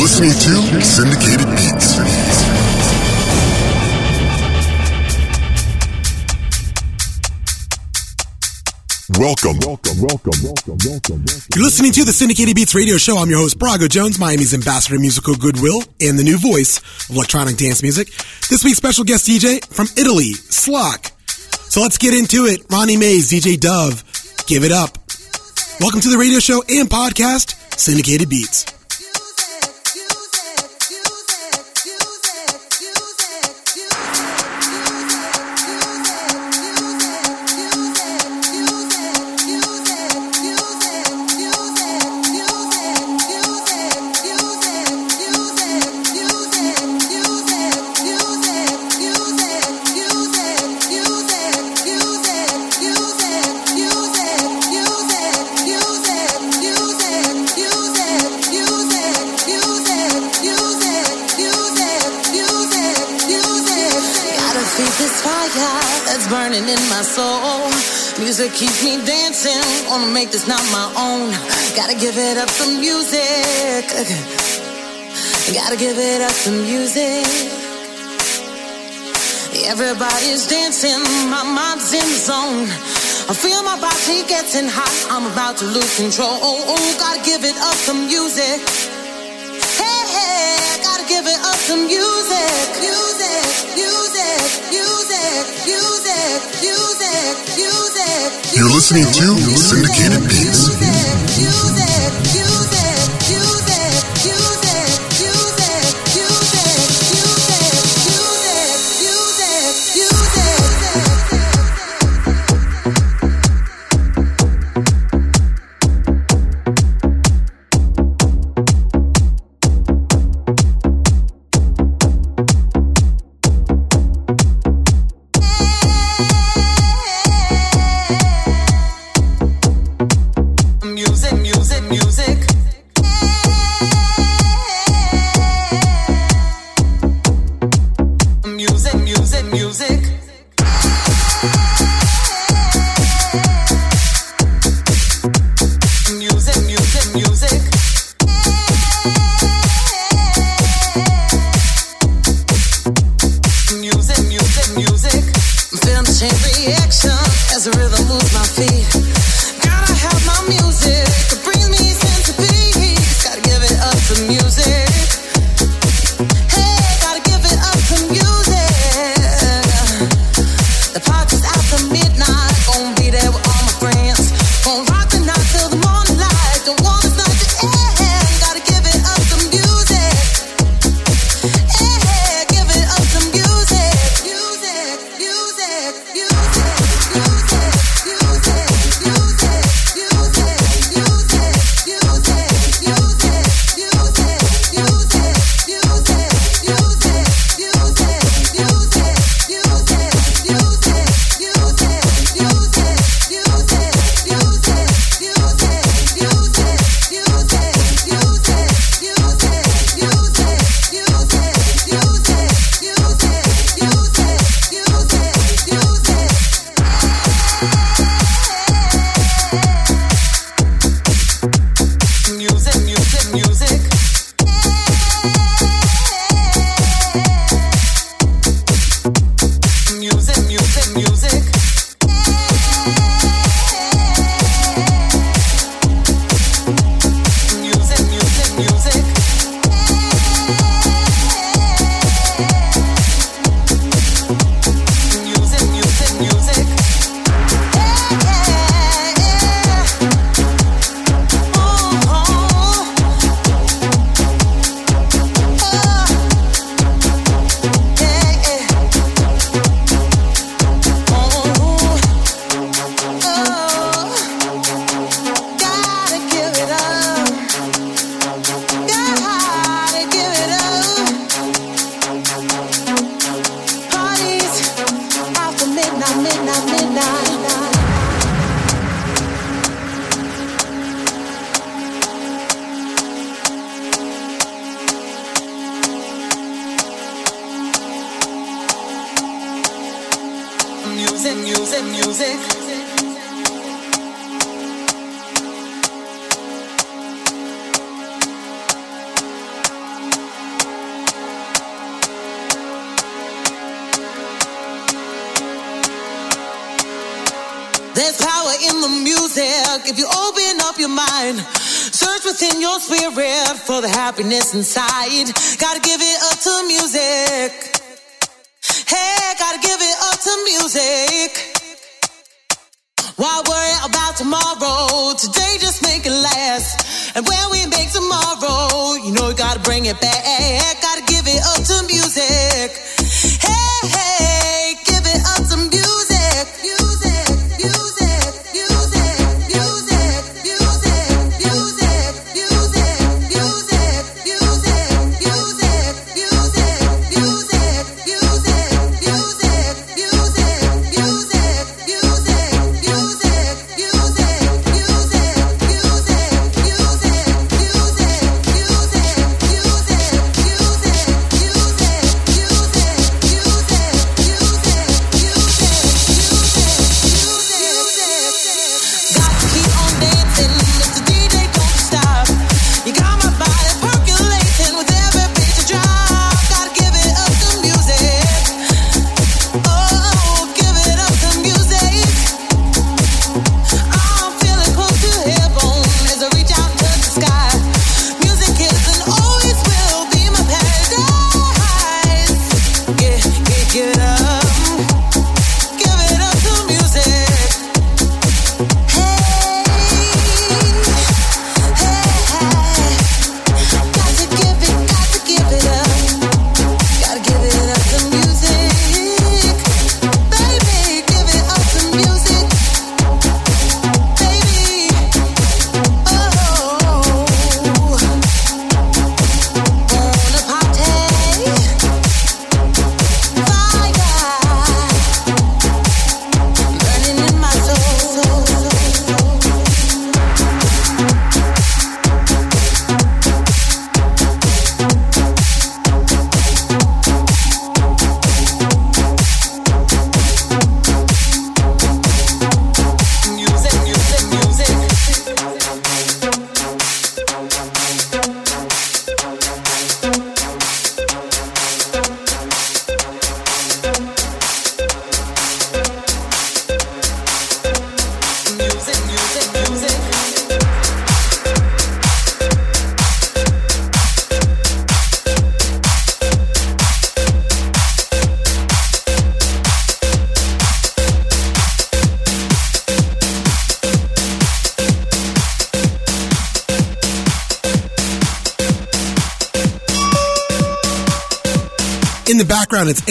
listening to Syndicated Beats. Welcome. Welcome, welcome, welcome, welcome, You're listening to the Syndicated Beats radio show. I'm your host, Brago Jones, Miami's ambassador of musical goodwill and the new voice of electronic dance music. This week's special guest DJ from Italy, Slock. So let's get into it. Ronnie Mays, DJ Dove, give it up. Welcome to the radio show and podcast, Syndicated Beats. My soul. Music keeps me dancing. Wanna make this not my own. Gotta give it up to music. Gotta give it up to music. Everybody's dancing, my mind's in the zone. I feel my body getting hot. I'm about to lose control. Gotta give it up to music. Hey, hey, gotta give it up to. Music, music, You're listening to Syndicated Beats.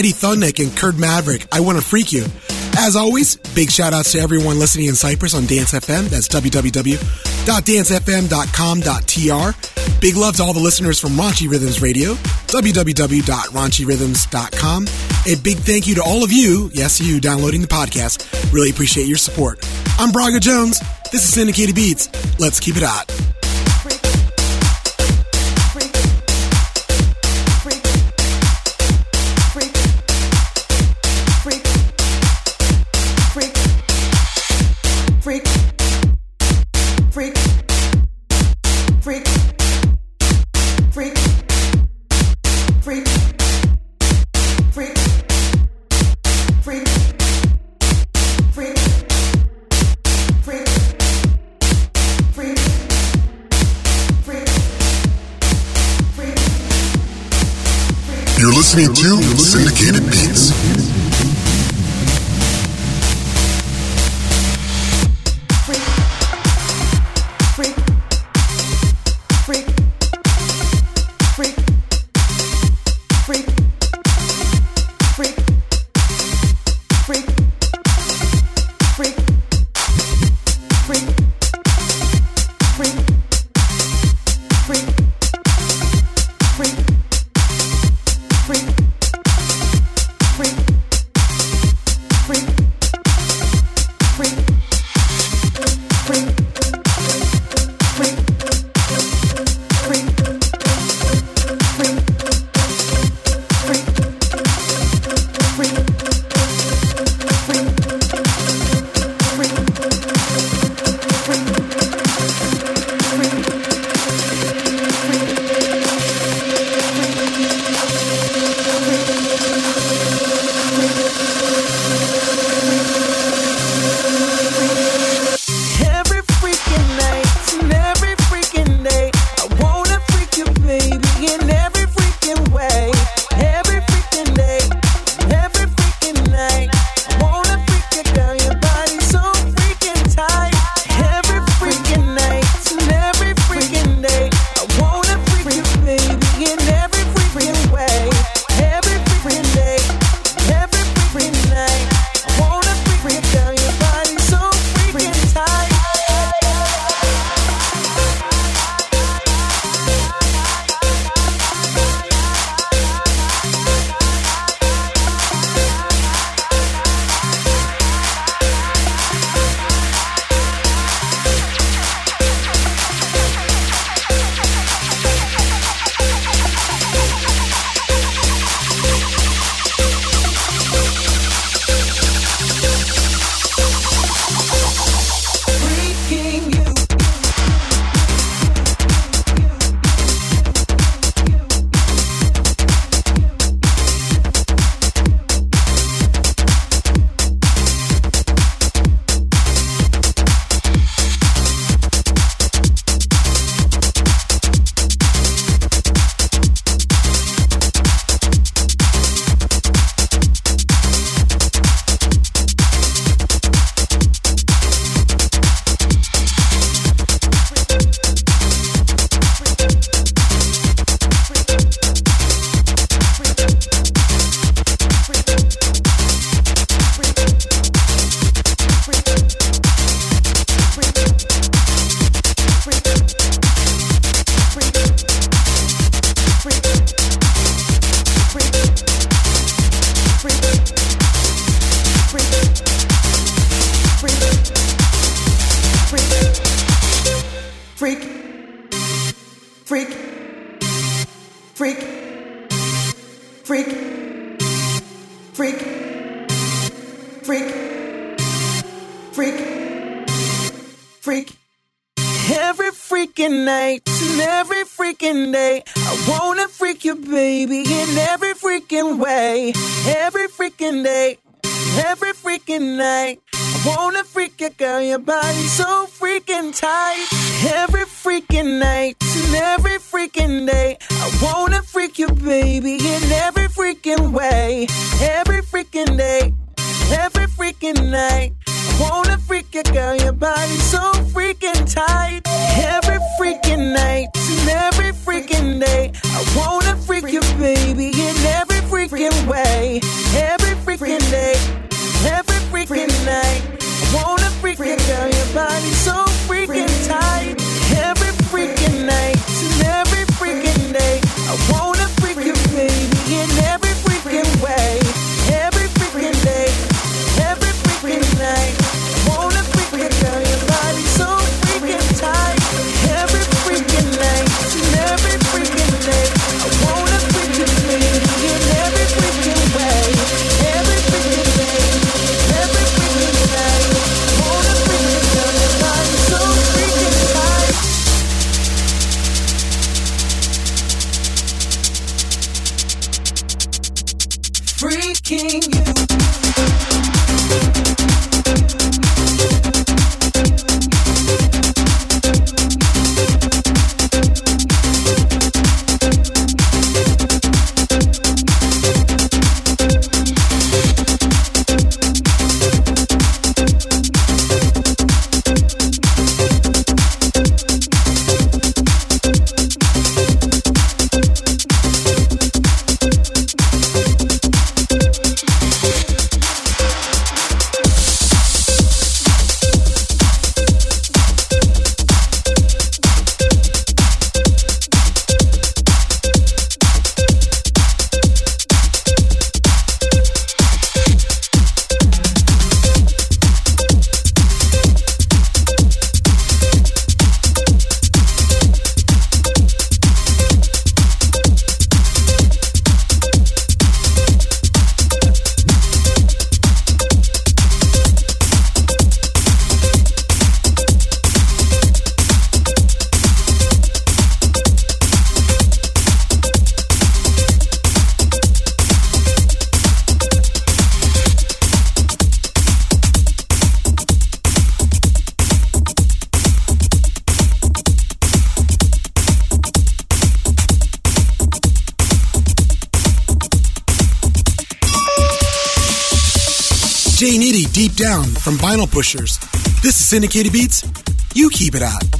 Eddie Thoneick, and Kurd Maverick. I want to freak you. As always, big shout outs to everyone listening in Cyprus on Dance FM. That's www.dancefm.com.tr. Big love to all the listeners from Raunchy Rhythms Radio, www.raunchyrhythms.com. A big thank you to all of you, yes, you, downloading the podcast. Really appreciate your support. I'm Braga Jones. This is Syndicated Beats. Let's keep it hot. listening to Syndicated Beat. Pushers. This is Syndicated Beats. You keep it out.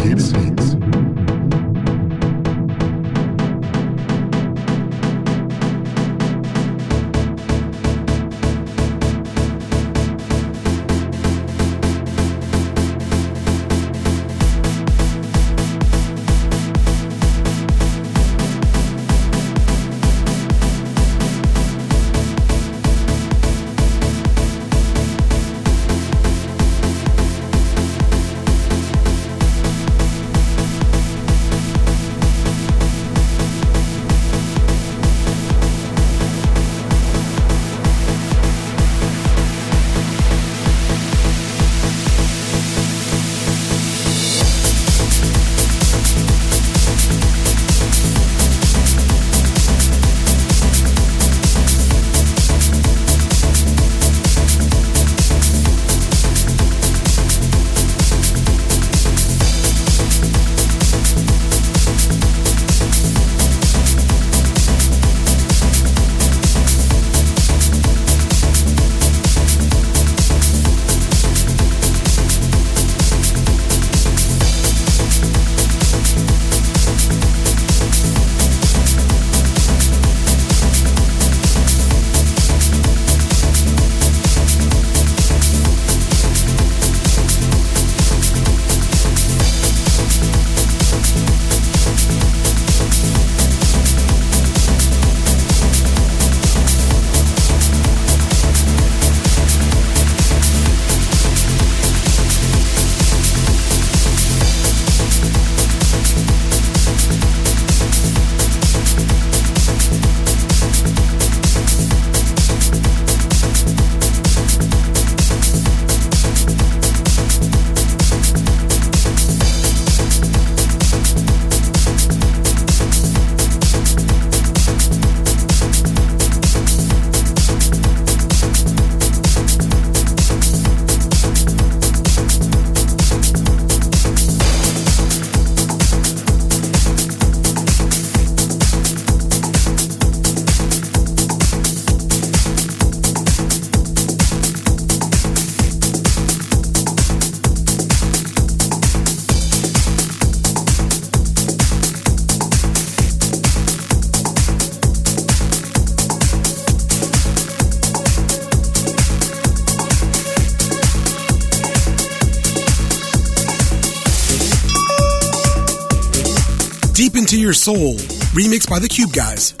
Your Soul, remixed by the Cube Guys.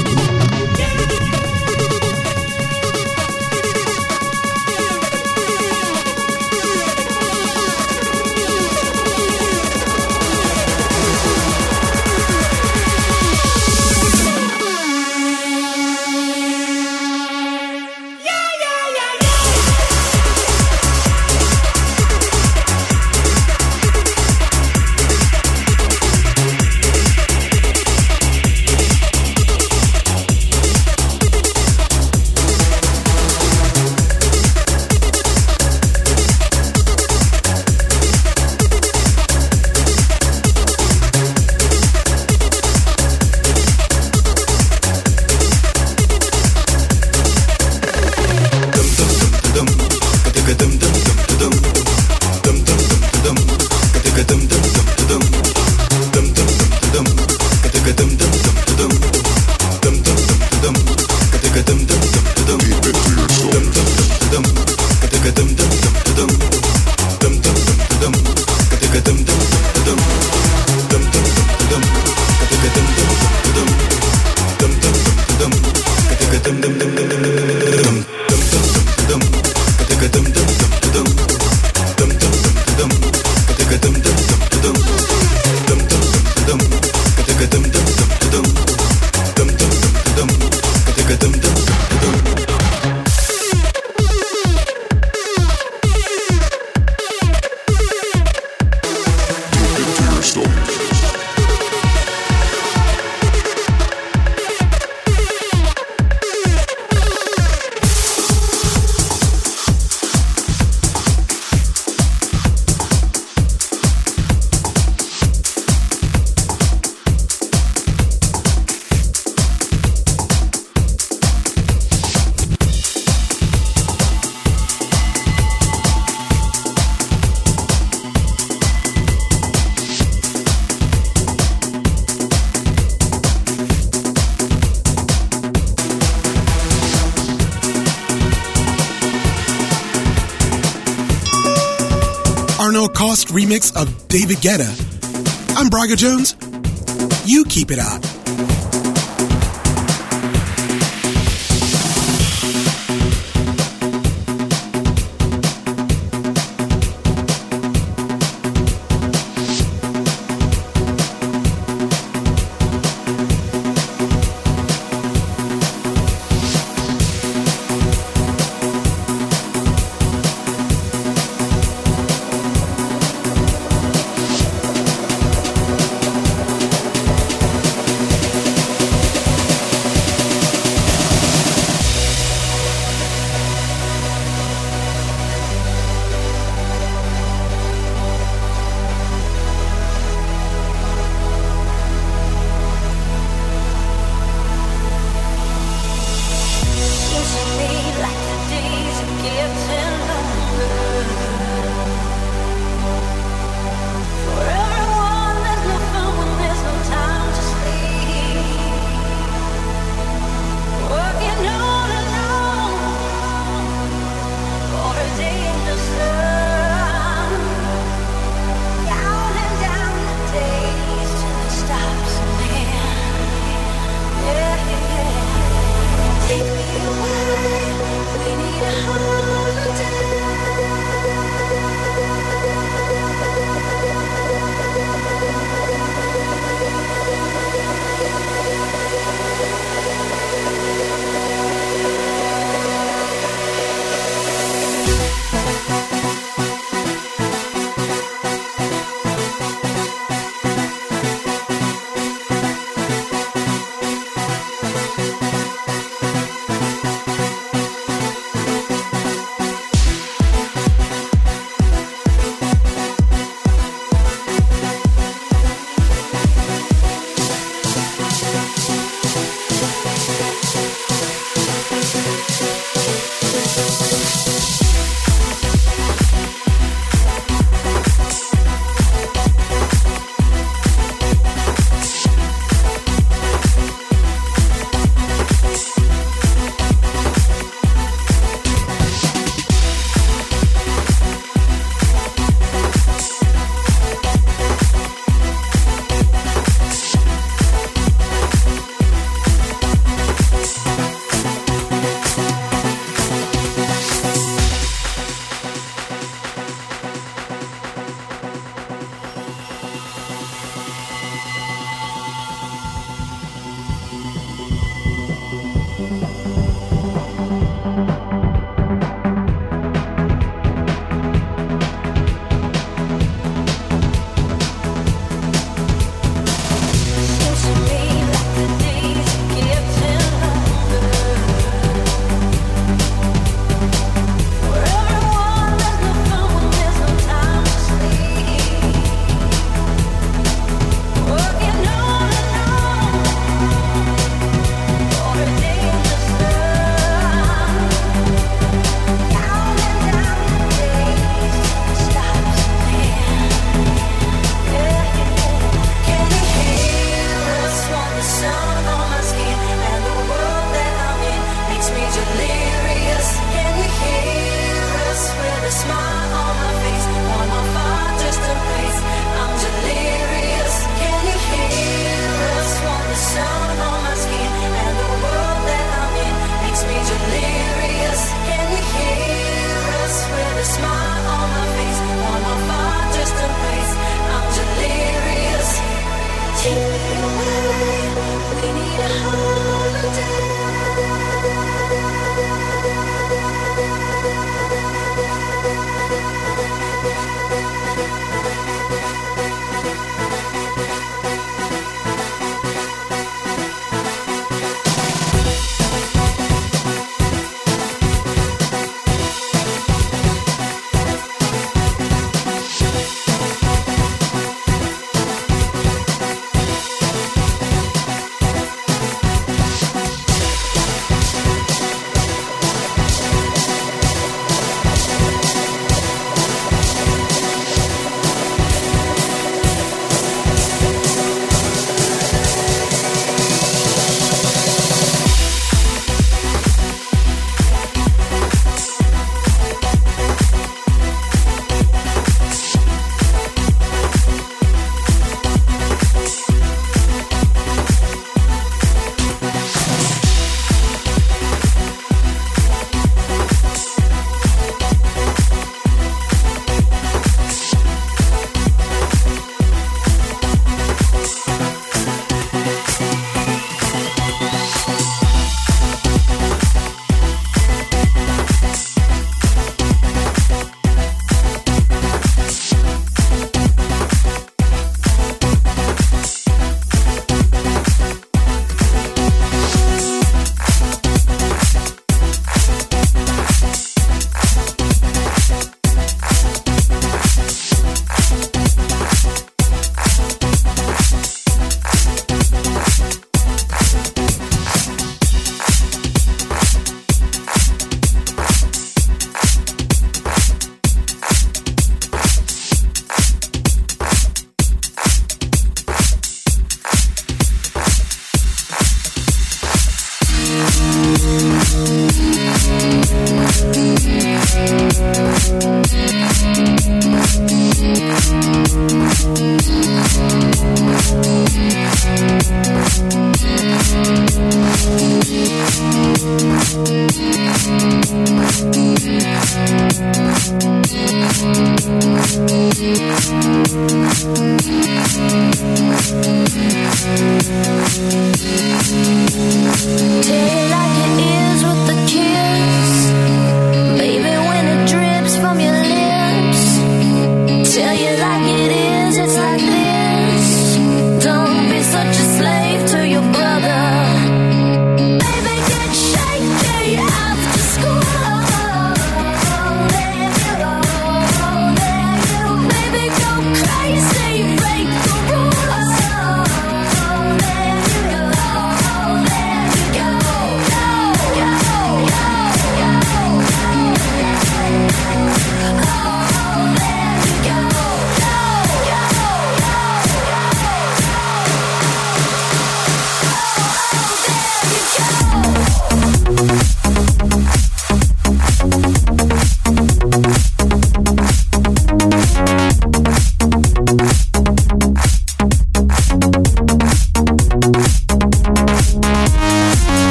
David Guetta. I'm Braga Jones. You keep it up.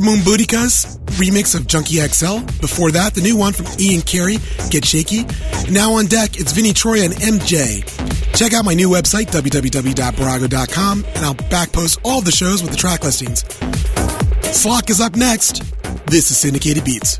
Heard Moonbootica's remix of Junkie XL. Before that, the new one from Ian Carey, Get Shaky. Now on deck, it's Vinnie Troy and MJ. Check out my new website, www.barago.com, and I'll backpost all the shows with the track listings. Slock is up next. This is Syndicated Beats.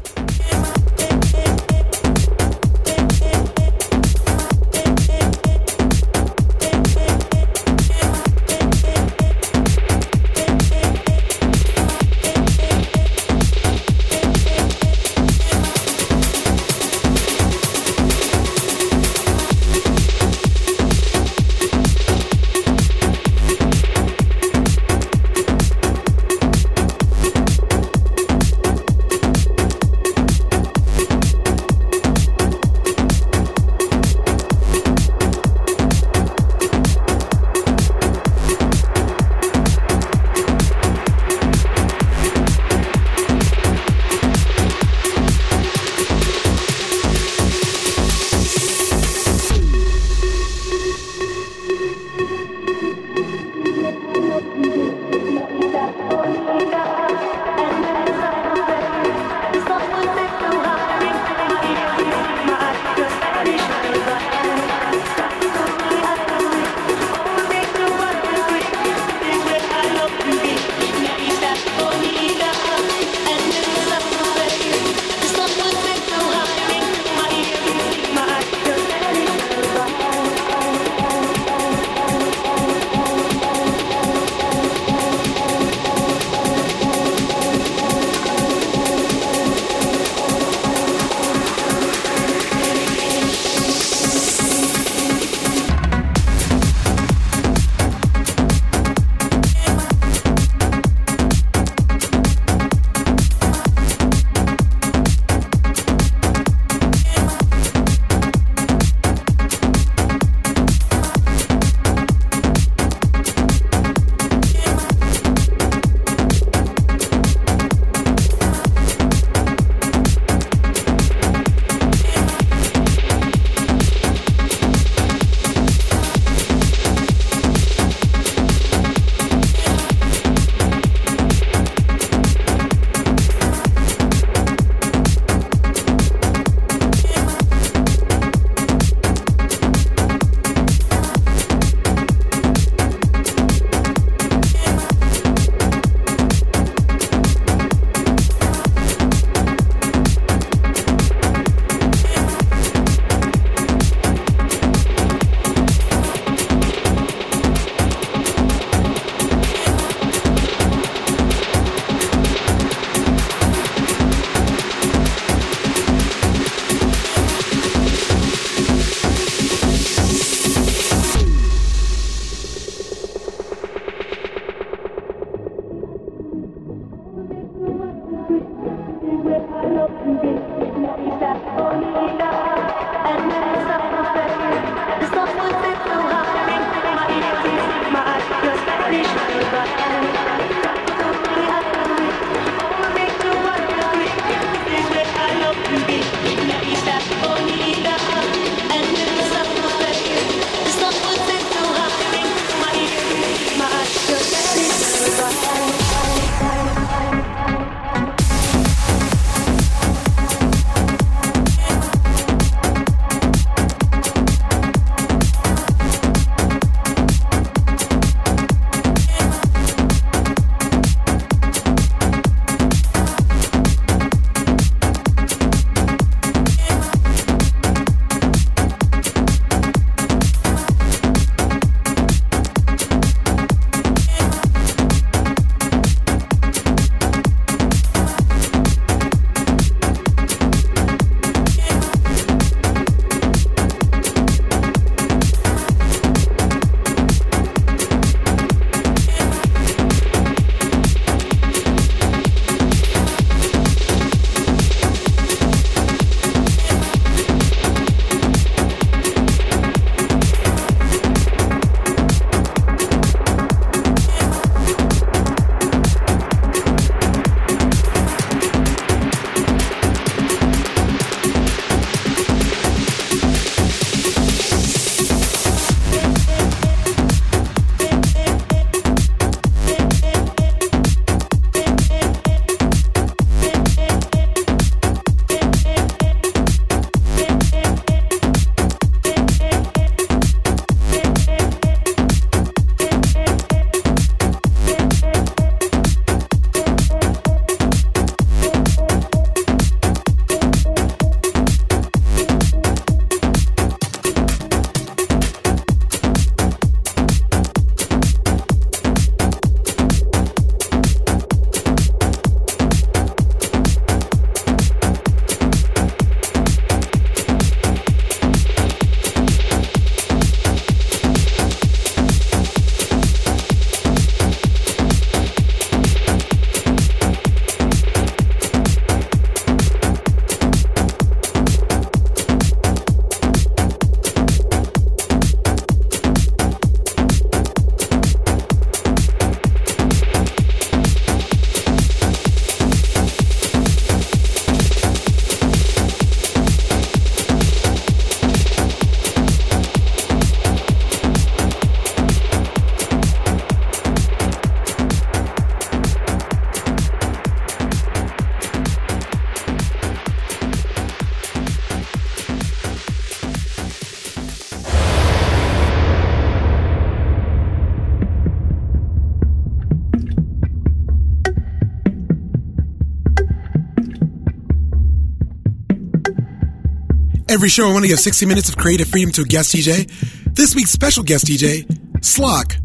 Every show, I want to give 60 minutes of creative freedom to a guest DJ. This week's special guest DJ, Slock.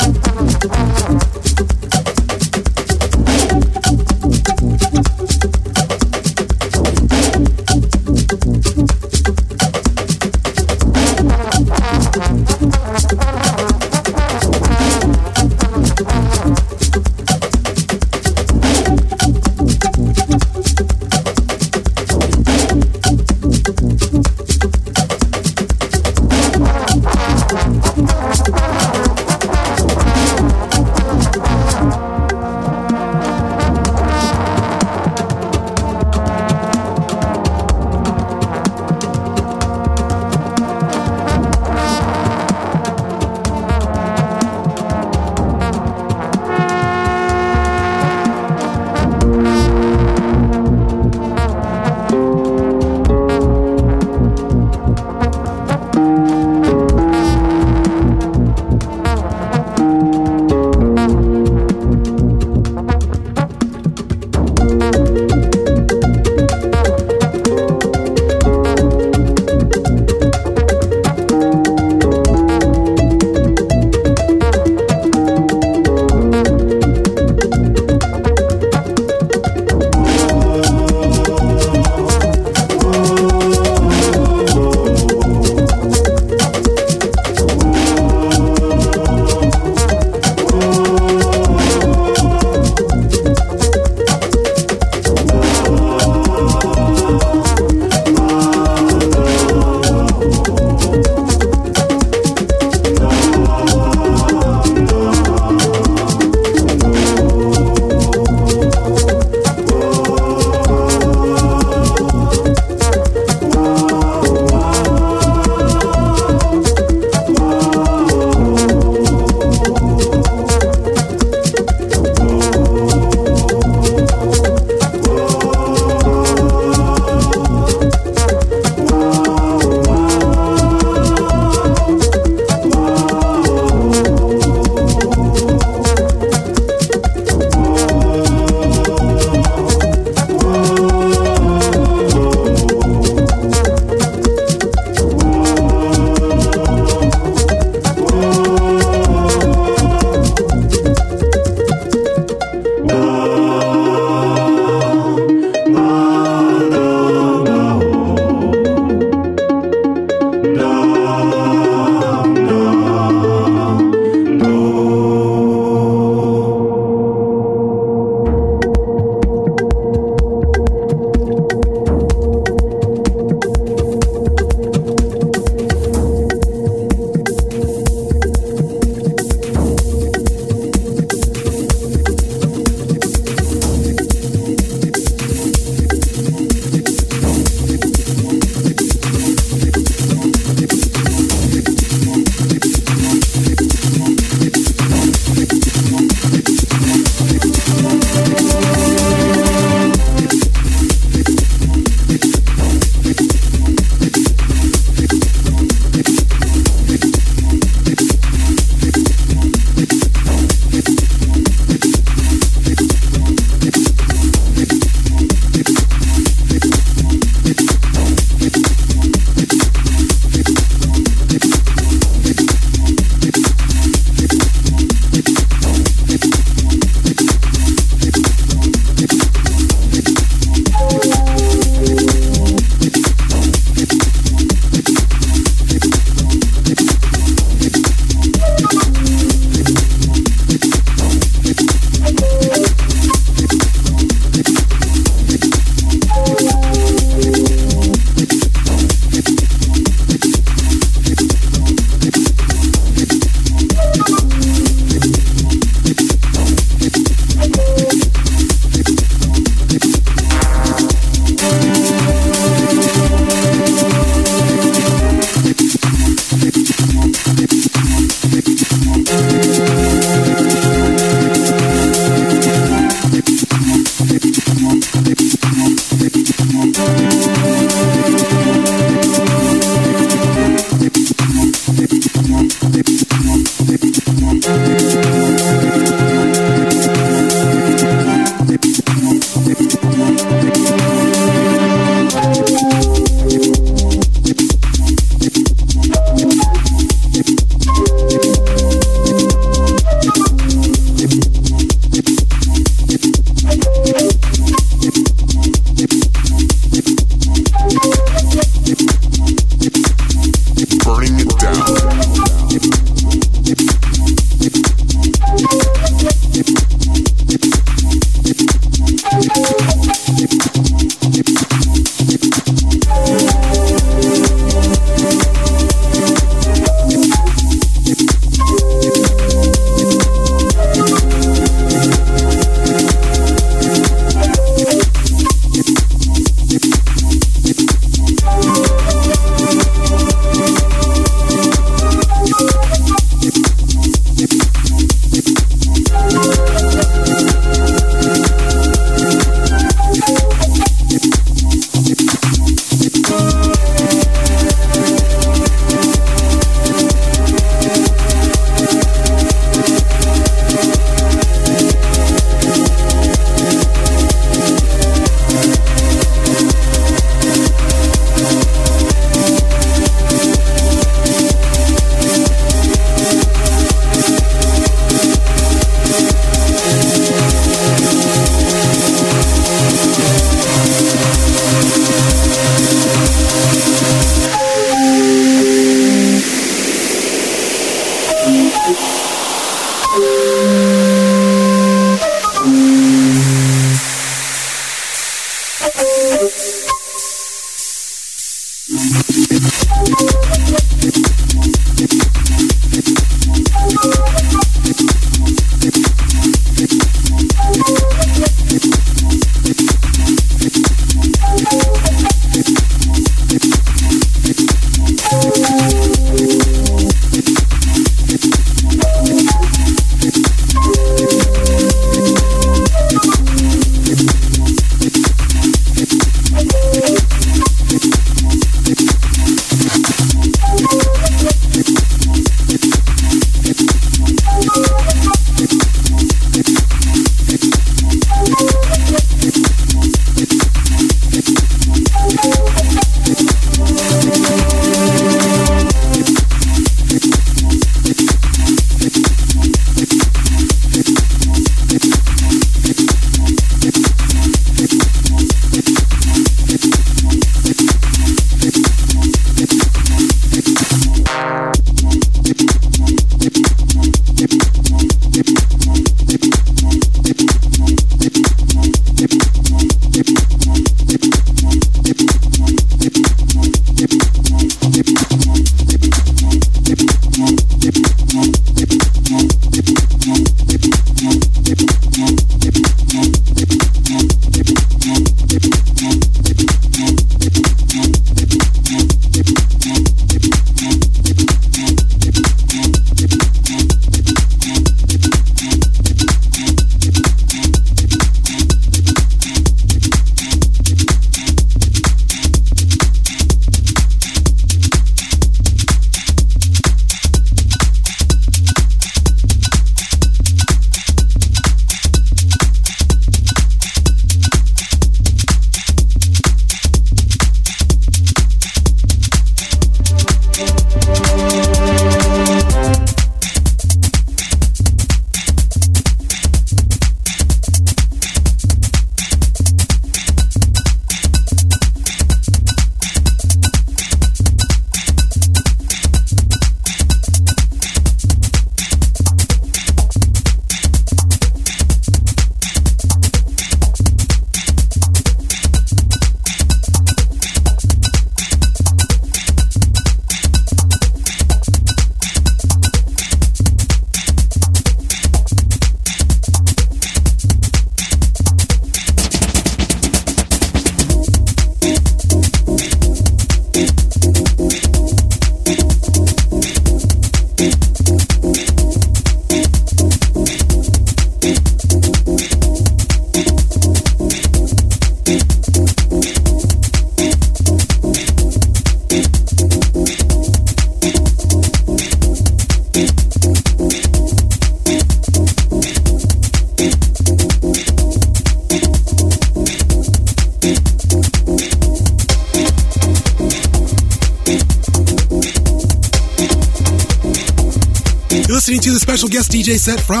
DJ set from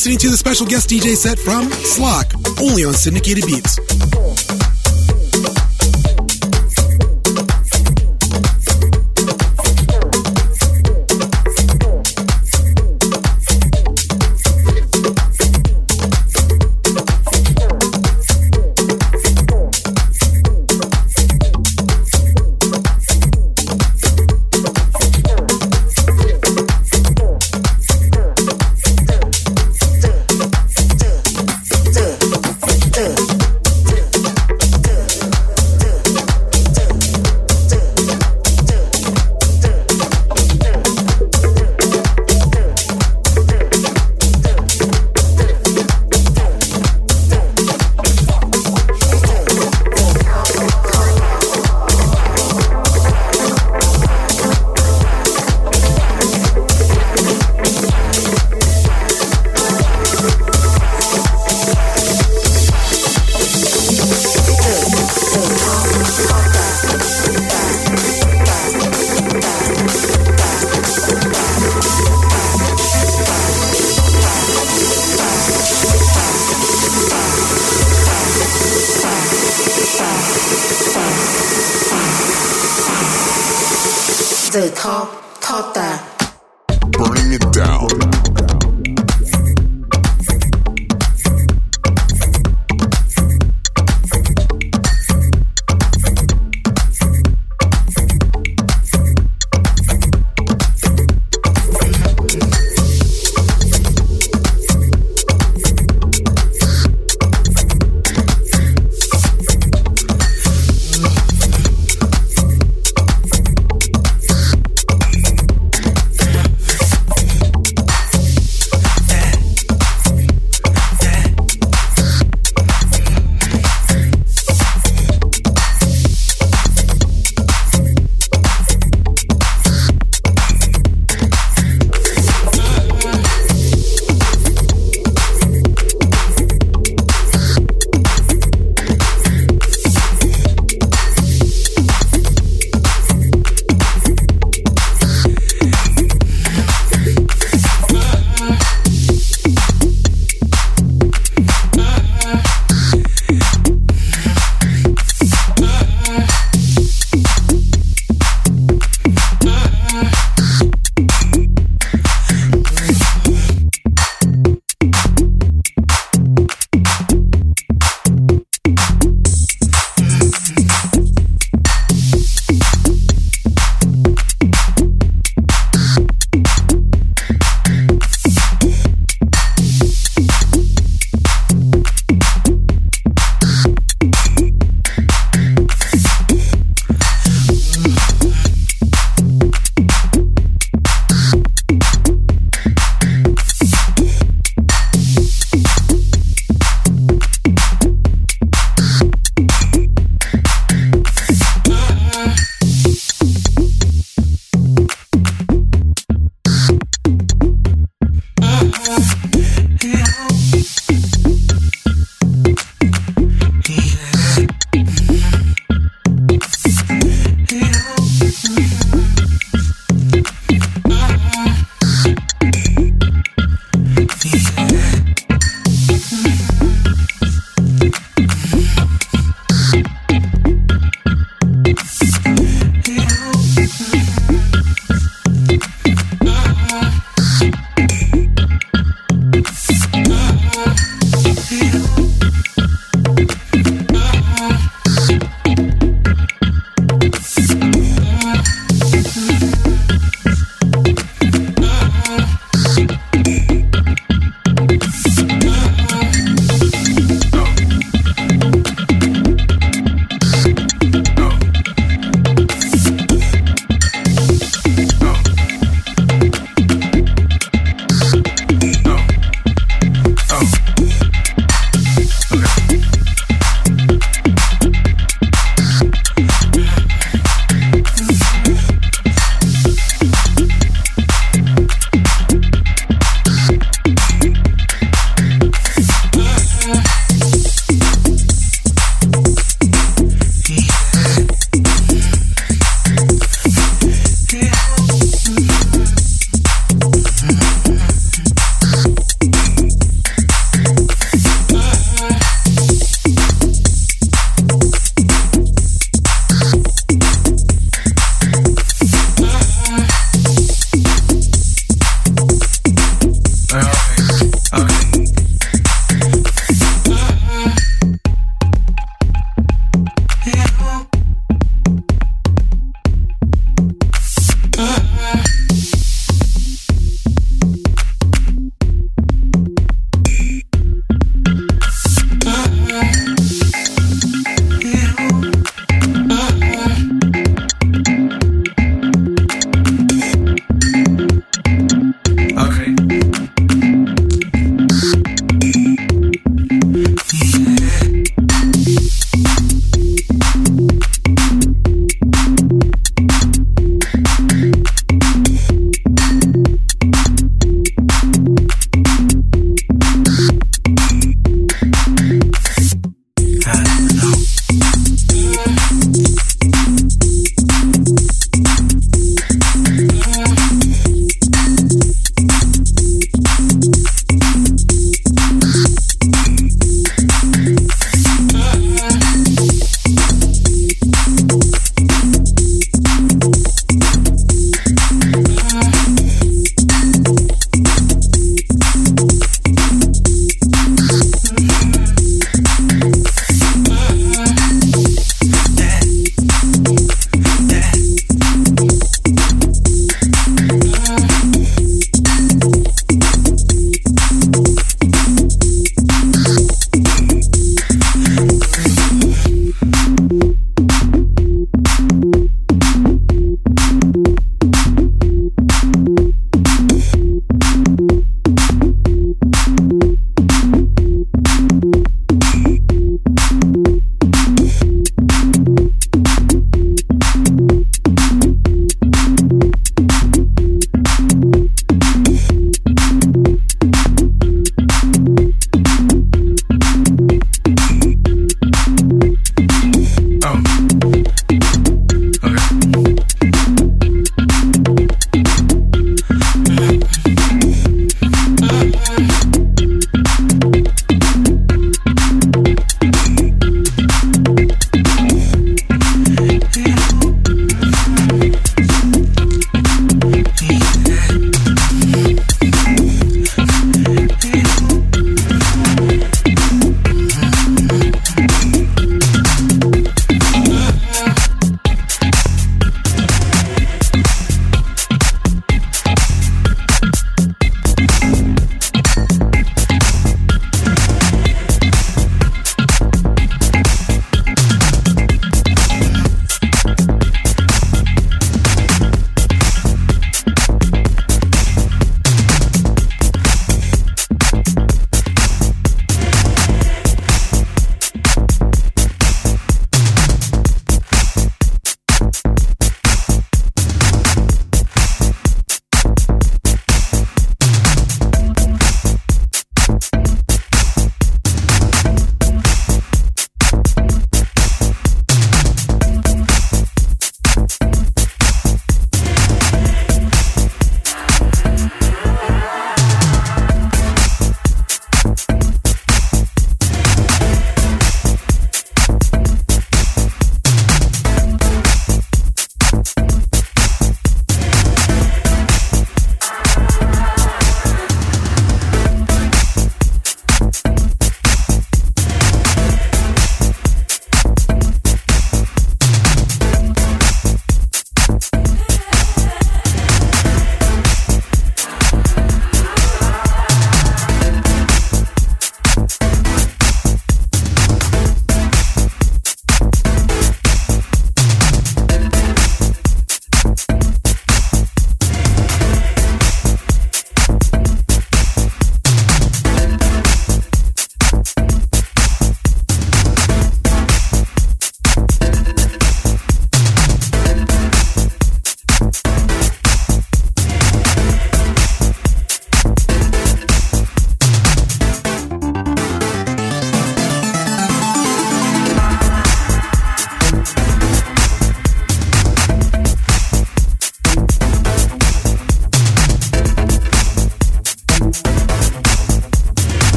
listening to the special guest DJ set from Slock, only on Syndicated Beats.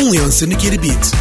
Only on Syndicated Beats.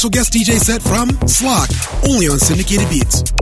Special guest DJ set from Slock, only on Syndicated Beats.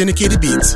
Syndicated Beats.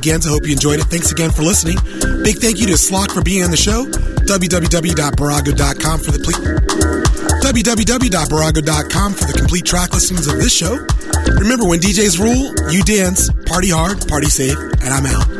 Extravaganza. Hope you enjoyed it. Thanks again for listening. Big thank you to Slock for being on the show. www.barago.com for the ple- www.barago.com for the complete track listings of this show. Remember, when DJs rule, you dance, party hard, party safe, and I'm out.